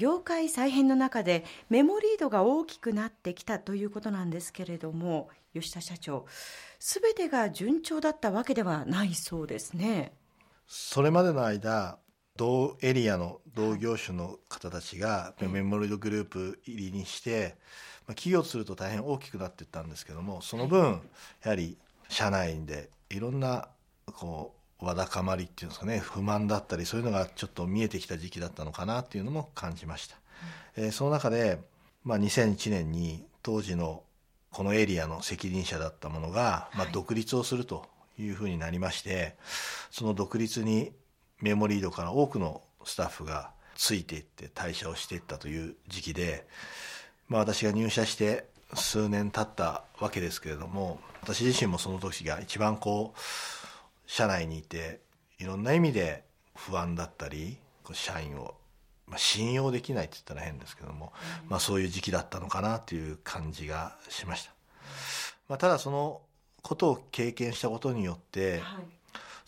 業界再編の中でメモリードが大きくなってきたということなんですけれども吉田社長すべてが順調だったわけではないそうですね。それまでの間同エリアの同業種の方たちがメモリードグループ入りにして、まあ、企業とすると大変大きくなっていったんですけどもその分やはり社内でいろんなこうわだかまりっていうんですかね不満だったりそういうのがちょっと見えてきた時期だったのかなっていうのも感じました、うん、えー、その中で、まあ、2001年に当時のこのエリアの責任者だったものが、まあ、独立をするというふうになりまして、その独立にメモリードから多くのスタッフがついていって退社をしていったという時期で、まあ私が入社して数年経ったわけですけれども、私自身もその時が一番こう、社内にいて、いろんな意味で不安だったり、社員を、まあ、信用できないって言ったら変ですけども、まあそういう時期だったのかなという感じがしました。まあただそのことを経験したことによって、はい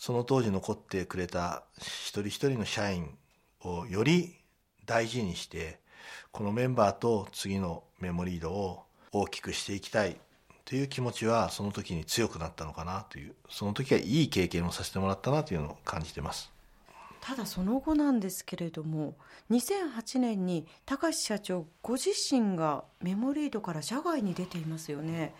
その当時残ってくれた一人一人の社員をより大事にして、このメンバーと次のメモリードを大きくしていきたいという気持ちはその時に強くなったのかなという、その時はいい経験をさせてもらったなというのを感じてます。ただその後なんですけれども、2008年に高橋社長ご自身がメモリードから社外に出ていますよね。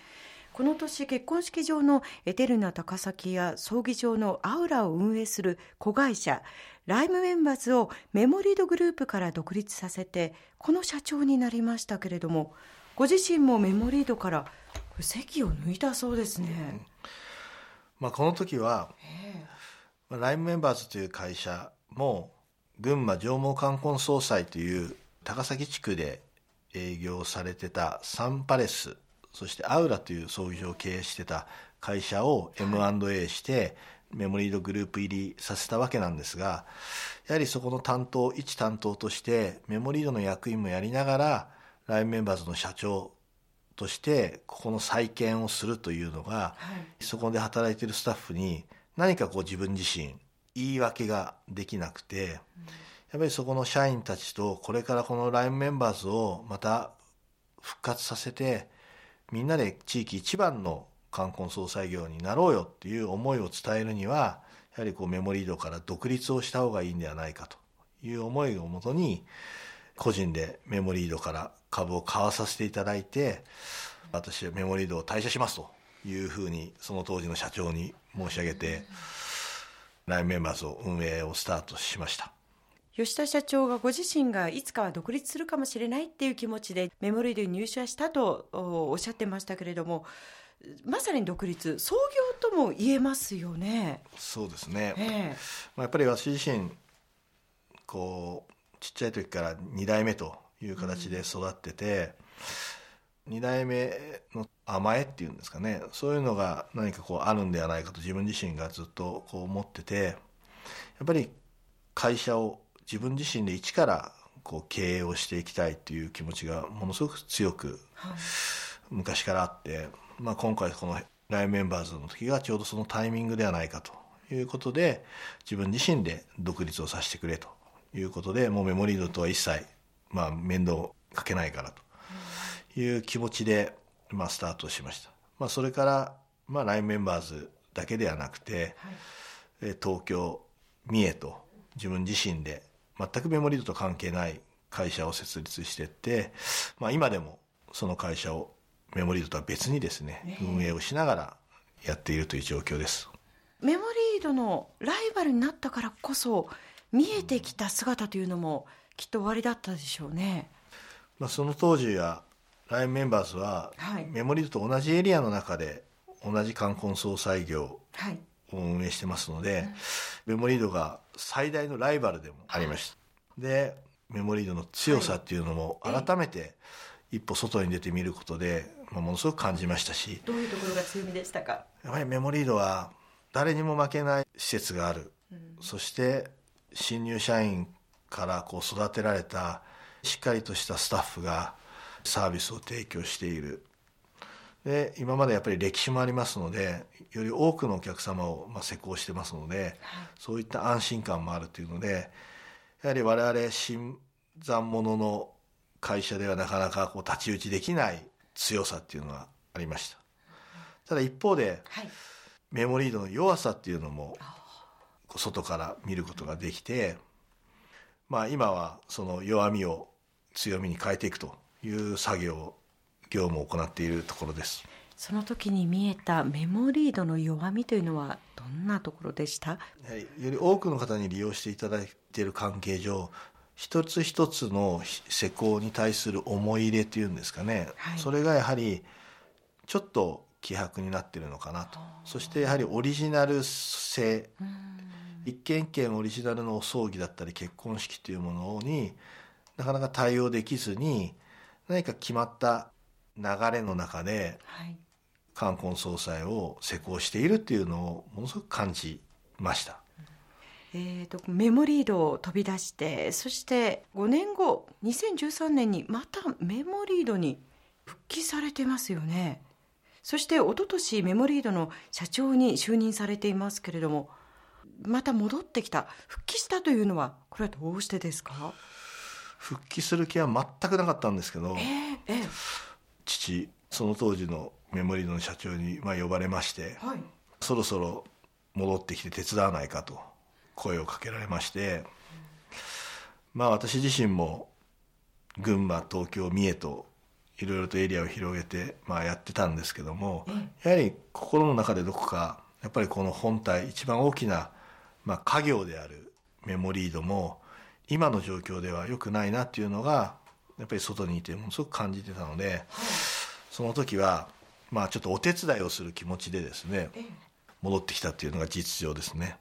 この年結婚式場のエテルナ高崎や葬儀場のアウラを運営する子会社、ライムメンバーズをメモリードグループから独立させて、この社長になりましたけれども、ご自身もメモリードから席を抜いたそうですね。まあ、この時は、まあ、ライムメンバーズという会社も、群馬上毛冠婚葬祭という高崎地区で営業されてたサンパレスそしてアウラという葬儀場を経営してた会社を M&A して、メモリードグループ入りさせたわけなんですが、やはりそこの担当、一担当として、メモリードの役員もやりながら、ラインメンバーズの社長として、ここの再建をするというのが、はい、そこで働いているスタッフに、何かこう自分自身、言い訳ができなくて、うん、やっぱりそこの社員たちと、これからこのラインメンバーズをまた復活させて、みんなで地域一番の冠婚葬祭業になろうよっていう思いを伝えるには、やはりこうメモリードから独立をした方がいいんではないかという思いをもとに、個人でメモリードから株を買わさせていただいて、私はメモリードを退社しますというふうに、その当時の社長に申し上げて、ラインメンバーズを運営をスタートしました。吉田社長がご自身がいつかは独立するかもしれないっていう気持ちでメモリーで入社したとおっしゃってましたけれども、まさに独立、創業とも言えますよね。そうですね。えー、まあ、やっぱり私自身、こう、ちっちゃい時から2代目という形で育ってて、うん、2代目の甘えっていうんですかね、そういうのが何かこうあるんではないかと自分自身がずっとこう思ってて、やっぱり会社を自分自身で一からこう経営をしていきたいという気持ちがものすごく強く昔からあって、まあ、今回このライメンバーズの時がちょうどそのタイミングではないかということで自分自身で独立をさせてくれということでもうメモリードとは一切、まあ、面倒かけないからという気持ちで、まあ、スタートしました。まあ、それから、まあ、ラインメンバーズだけではなくて、はい、東京、三重と自分自身で全くメモリードと関係ない会社を設立していって、まあ今でもその会社をメモリードとは別にですね、ね運営をしながらやっているという状況です。メモリードのライバルになったからこそ見えてきた姿というのもきっと終わりだったでしょうね。まあその当時はラインメンバーズは、メモリードと同じエリアの中で同じ冠婚葬祭業を運営してますので、メモリードが最大のライバルでもありました。で、メモリードの強さっていうのも改めて一歩外に出てみることで、まあ、ものすごく感じましたし。どういうところが強みでしたか？やっぱりメモリードは誰にも負けない施設がある。うん、そして新入社員からこう育てられたしっかりとしたスタッフがサービスを提供している。で、今までやっぱり歴史もありますので、より多くのお客様を、まあ、施工してますので、はい、そういった安心感もあるというので、やはり我々新残物の会社ではなかなかこう太刀打ちできない強さっていうのがありました。ただ一方で、はい、メモリードの弱さっていうのも外から見ることができてまあ今はその弱みを強みに変えていくという作業業務を行っているところです。その時に見えたメモリードの弱みというのはどんなところでした、はい、より多くの方に利用していただいている関係上一つ一つの施工に対する思い入れというんですかね、はい、それがやはりちょっと希薄になってるのかなと。そしてやはりオリジナル性一件一件オリジナルのお葬儀だったり結婚式というものになかなか対応できずに何か決まった流れの中で、冠婚葬祭を施工しているっていうのをものすごく感じました。えーと、メモリードを飛び出してそして5年後2013年にまたメモリードに復帰されてますよね。そして一昨年メモリードの社長に就任されていますけれどもまた戻ってきた。復帰したというのはこれはどうしてですか？復帰する気は全くなかったんですけど、えーえー、父その当時のメモリードの社長にまあ呼ばれまして、はい、そろそろ戻ってきて手伝わないかと声をかけられまして、まあ私自身も群馬東京三重といろいろとエリアを広げて、まあ、やってたんですけども、やはり心の中でどこかやっぱりこの本体一番大きな、まあ、家業であるメモリードも今の状況では良くないなっていうのがやっぱり外にいてものすごく感じてたので、その時はまあちょっとお手伝いをする気持ちでですね戻ってきたっていうのが実情ですね。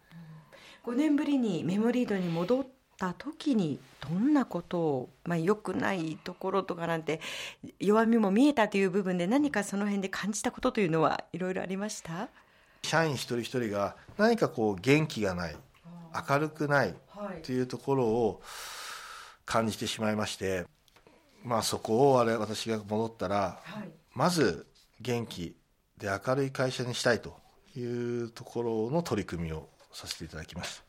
5年ぶりにメモリードに戻った時にどんなことを、まあ、良くないところとかなんて弱みも見えたという部分で何かその辺で感じたことというのはいろいろありました？社員一人一人が何かこう元気がない明るくないとい。うところを感じてしまいまして、まあ、そこをあれ私が戻ったら、はい、まず元気で明るい会社にしたいというところの取り組みをさせていただきます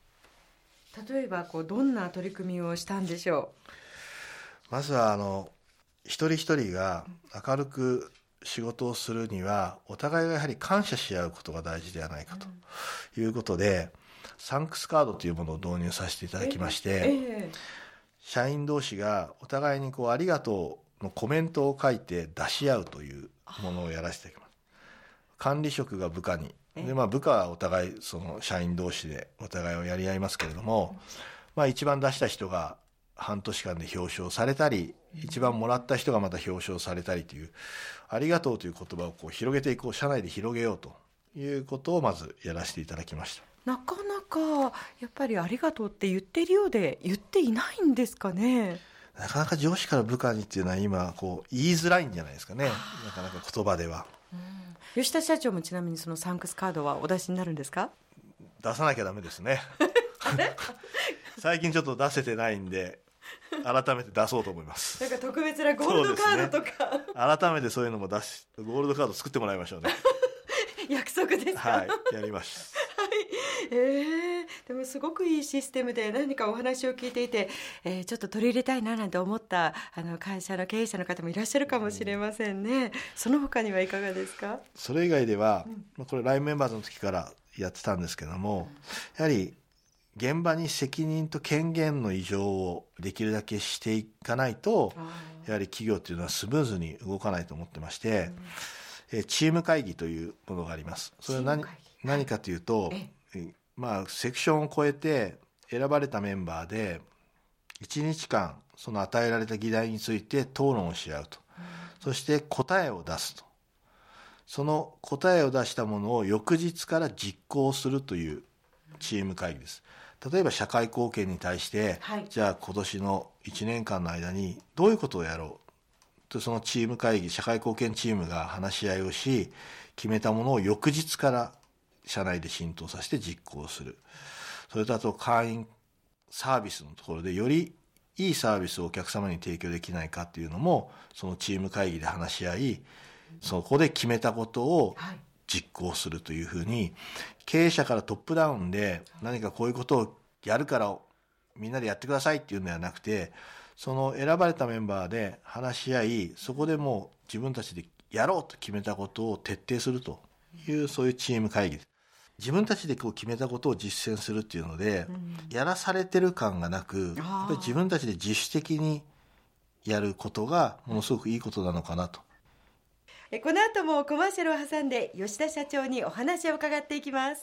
例えばこうどんな取り組みをしたんでしょう？まずはあの一人一人が明るく仕事をするにはお互いがやはり感謝し合うことが大事ではないかということで、サンクスカードというものを導入させていただきまして、ええ、社員同士がお互いにこう「ありがとう」のコメントを書いて出し合うというものをやらせていただきます。管理職が部下に。で、まあ、部下はお互いその社員同士でお互いをやり合いますけれども、まあ、一番出した人が半年間で表彰されたり一番もらった人がまた表彰されたりというありがとうという言葉をこう広げていこう社内で広げようということをまずやらせていただきました。なかなかやっぱりありがとうって言ってるようで言っていないんですかね。なかなか上司から部下にっていうのは今こう言いづらいんじゃないですかね。なかなか言葉では。吉田社長もちなみにそのサンクスカードはお出しになるんですか？出さなきゃダメですね 最近ちょっと出せてないんで改めて出そうと思います。なんか特別なゴールドカードとか、ね、改めてそういうのも出しゴールドカード作ってもらいましょうね。約束ですはいやります。えー、でもすごくいいシステムで何かお話を聞いていて、えー、ちょっと取り入れたいななんて思ったあの会社の経営者の方もいらっしゃるかもしれませんね、その他にはいかがですか？それ以外では、うん、これ LINE メンバーズの時からやってたんですけども、やはり現場に責任と権限の異常をできるだけしていかないとやはり企業っていうのはスムーズに動かないと思ってまして、うん、チーム会議というものがあります。それは何何かというと、まあ、セクションを超えて選ばれたメンバーで1日間その与えられた議題について討論をし合うと、そして答えを出すと。その答えを出したものを翌日から実行するというチーム会議です。例えば社会貢献に対して、はい、じゃあ今年の1年間の間にどういうことをやろう？とそのチーム会議社会貢献チームが話し合いをし決めたものを翌日から社内で浸透させて実行する。それとあと会員サービスのところでよりいいサービスをお客様に提供できないかっていうのもそのチーム会議で話し合いそこで決めたことを実行するというふうに経営者からトップダウンで何かこういうことをやるからみんなでやってくださいっていうのではなくてその選ばれたメンバーで話し合いそこでもう自分たちでやろうと決めたことを徹底するというそういうチーム会議です自分たちでこう決めたことを実践するっていうので、やらされてる感がなくやっぱり自分たちで自主的にやることがものすごくいいことなのかなと。この後もコマーシャルを挟んで吉田社長にお話を伺っていきます。